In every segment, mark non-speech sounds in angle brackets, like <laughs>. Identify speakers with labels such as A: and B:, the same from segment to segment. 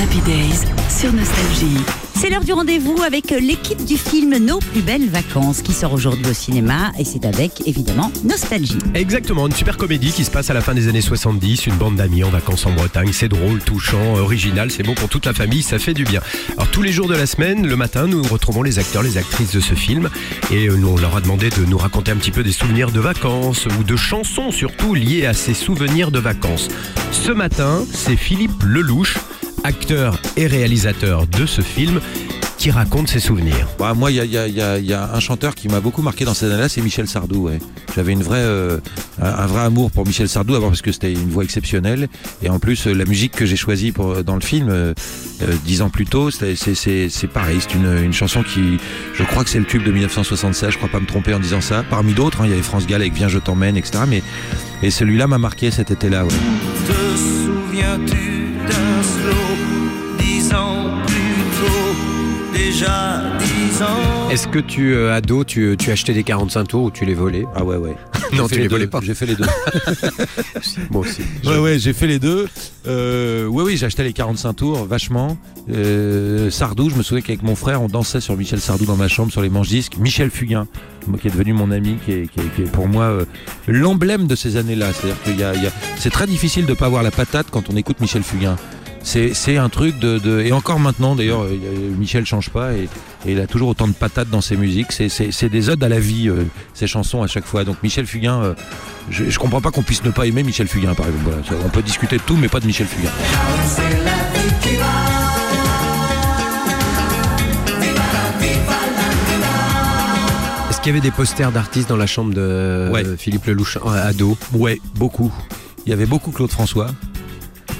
A: Happy Days sur Nostalgie.
B: C'est l'heure du rendez-vous avec l'équipe du film Nos plus belles vacances qui sort aujourd'hui au cinéma et c'est avec évidemment Nostalgie.
C: Exactement, une super comédie qui se passe à la fin des années 70, une bande d'amis en vacances en Bretagne, c'est drôle, touchant, original, c'est bon pour toute la famille, ça fait du bien. Alors tous les jours de la semaine, le matin, nous retrouvons les acteurs, les actrices de ce film et euh, on leur a demandé de nous raconter un petit peu des souvenirs de vacances ou de chansons surtout liées à ces souvenirs de vacances. Ce matin, c'est Philippe Lelouch, acteur et réalisateur de ce film, qui raconte ses souvenirs.
D: Bah, moi, il y a, y a- y a- y a un chanteur qui m'a beaucoup marqué dans ces années-là, c'est Michel Sardou. Ouais. J'avais une vraie, euh, un, vrai amour pour Michel Sardou, d'abord parce que c'était une voix exceptionnelle, et en plus euh, la musique que j'ai choisie pour, dans le film, euh, euh, dix ans plus tôt, c'est pareil. C'est une, une chanson qui, je crois que c'est le tube de 1976. Je crois pas me tromper en disant ça. Parmi d'autres, hein, il y avait France Gall avec Viens, je t'emmène, etc. Mais et celui-là m'a marqué cet été-là. Ouais.
E: Te souviens-tu d'un slow dix ans plus tôt Déjà dix
F: Est-ce que tu, euh, ado, tu, tu achetais des 45 tours ou tu les volais
D: Ah ouais, ouais. <laughs>
F: Non,
D: J'ai fait
F: tu les
D: les
F: volais
D: deux.
F: pas.
D: J'ai fait les deux. <laughs>
F: Moi aussi.
D: Ouais, ouais, j'ai fait les deux. Euh, ouais, oui, j'ai acheté les 45 tours, vachement. Euh, Sardou, je me souviens qu'avec mon frère, on dansait sur Michel Sardou dans ma chambre, sur les manches disques. Michel Fugain, moi, qui est devenu mon ami, qui est, qui est- qui est pour moi euh, l'emblème de ces années-là. C'est-à-dire qu'il y a, il y a- c'est très difficile de pas avoir la patate quand on écoute Michel Fugain. C'est, un truc de, de- et encore maintenant d'ailleurs, euh, Michel change pas et, et il a toujours autant de patates dans ses musiques. C'est, des odes à la vie, euh, ces chansons à chaque fois. Donc Michel Fugain, euh, je, comprends pas qu'on puisse ne pas aimer Michel Fugain par exemple. Voilà, on peut discuter de tout, mais pas de Michel Fugain.
F: Est-ce qu'il y avait des posters d'artistes dans la chambre de
D: Ouais.
F: Philippe Lelouch euh, ado?
D: Ouais, beaucoup. Il y avait beaucoup Claude François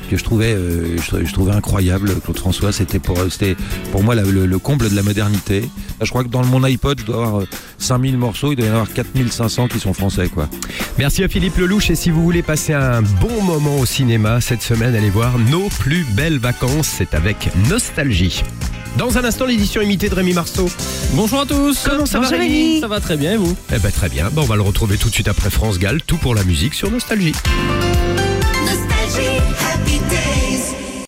D: que je trouvais, euh, je, trouvais- je trouvais incroyable. Claude François, c'était pour, c'était pour moi la- le, le comble de la modernité. Je crois que dans mon iPod, je dois avoir euh, 5000 morceaux, il doit y en avoir 4500 qui sont français, quoi.
C: Merci à Philippe Lelouch et si vous voulez passer un bon moment au cinéma cette semaine, allez voir Nos plus belles vacances, c'est avec nostalgie. Dans un instant, l'édition imitée de Rémi Marceau.
G: Bonjour à tous.
C: Comment ça va,
B: Rémi.
G: Ça va très bien et vous?
C: Eh ben très bien, Bon, on va le retrouver tout de suite après France Gall, tout pour la musique sur Nostalgie.
E: Nostalgie, happy days.